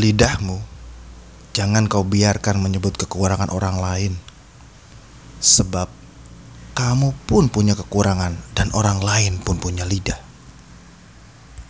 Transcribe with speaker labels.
Speaker 1: Lidahmu jangan kau biarkan menyebut kekurangan orang lain, sebab kamu pun punya kekurangan, dan orang lain pun punya lidah.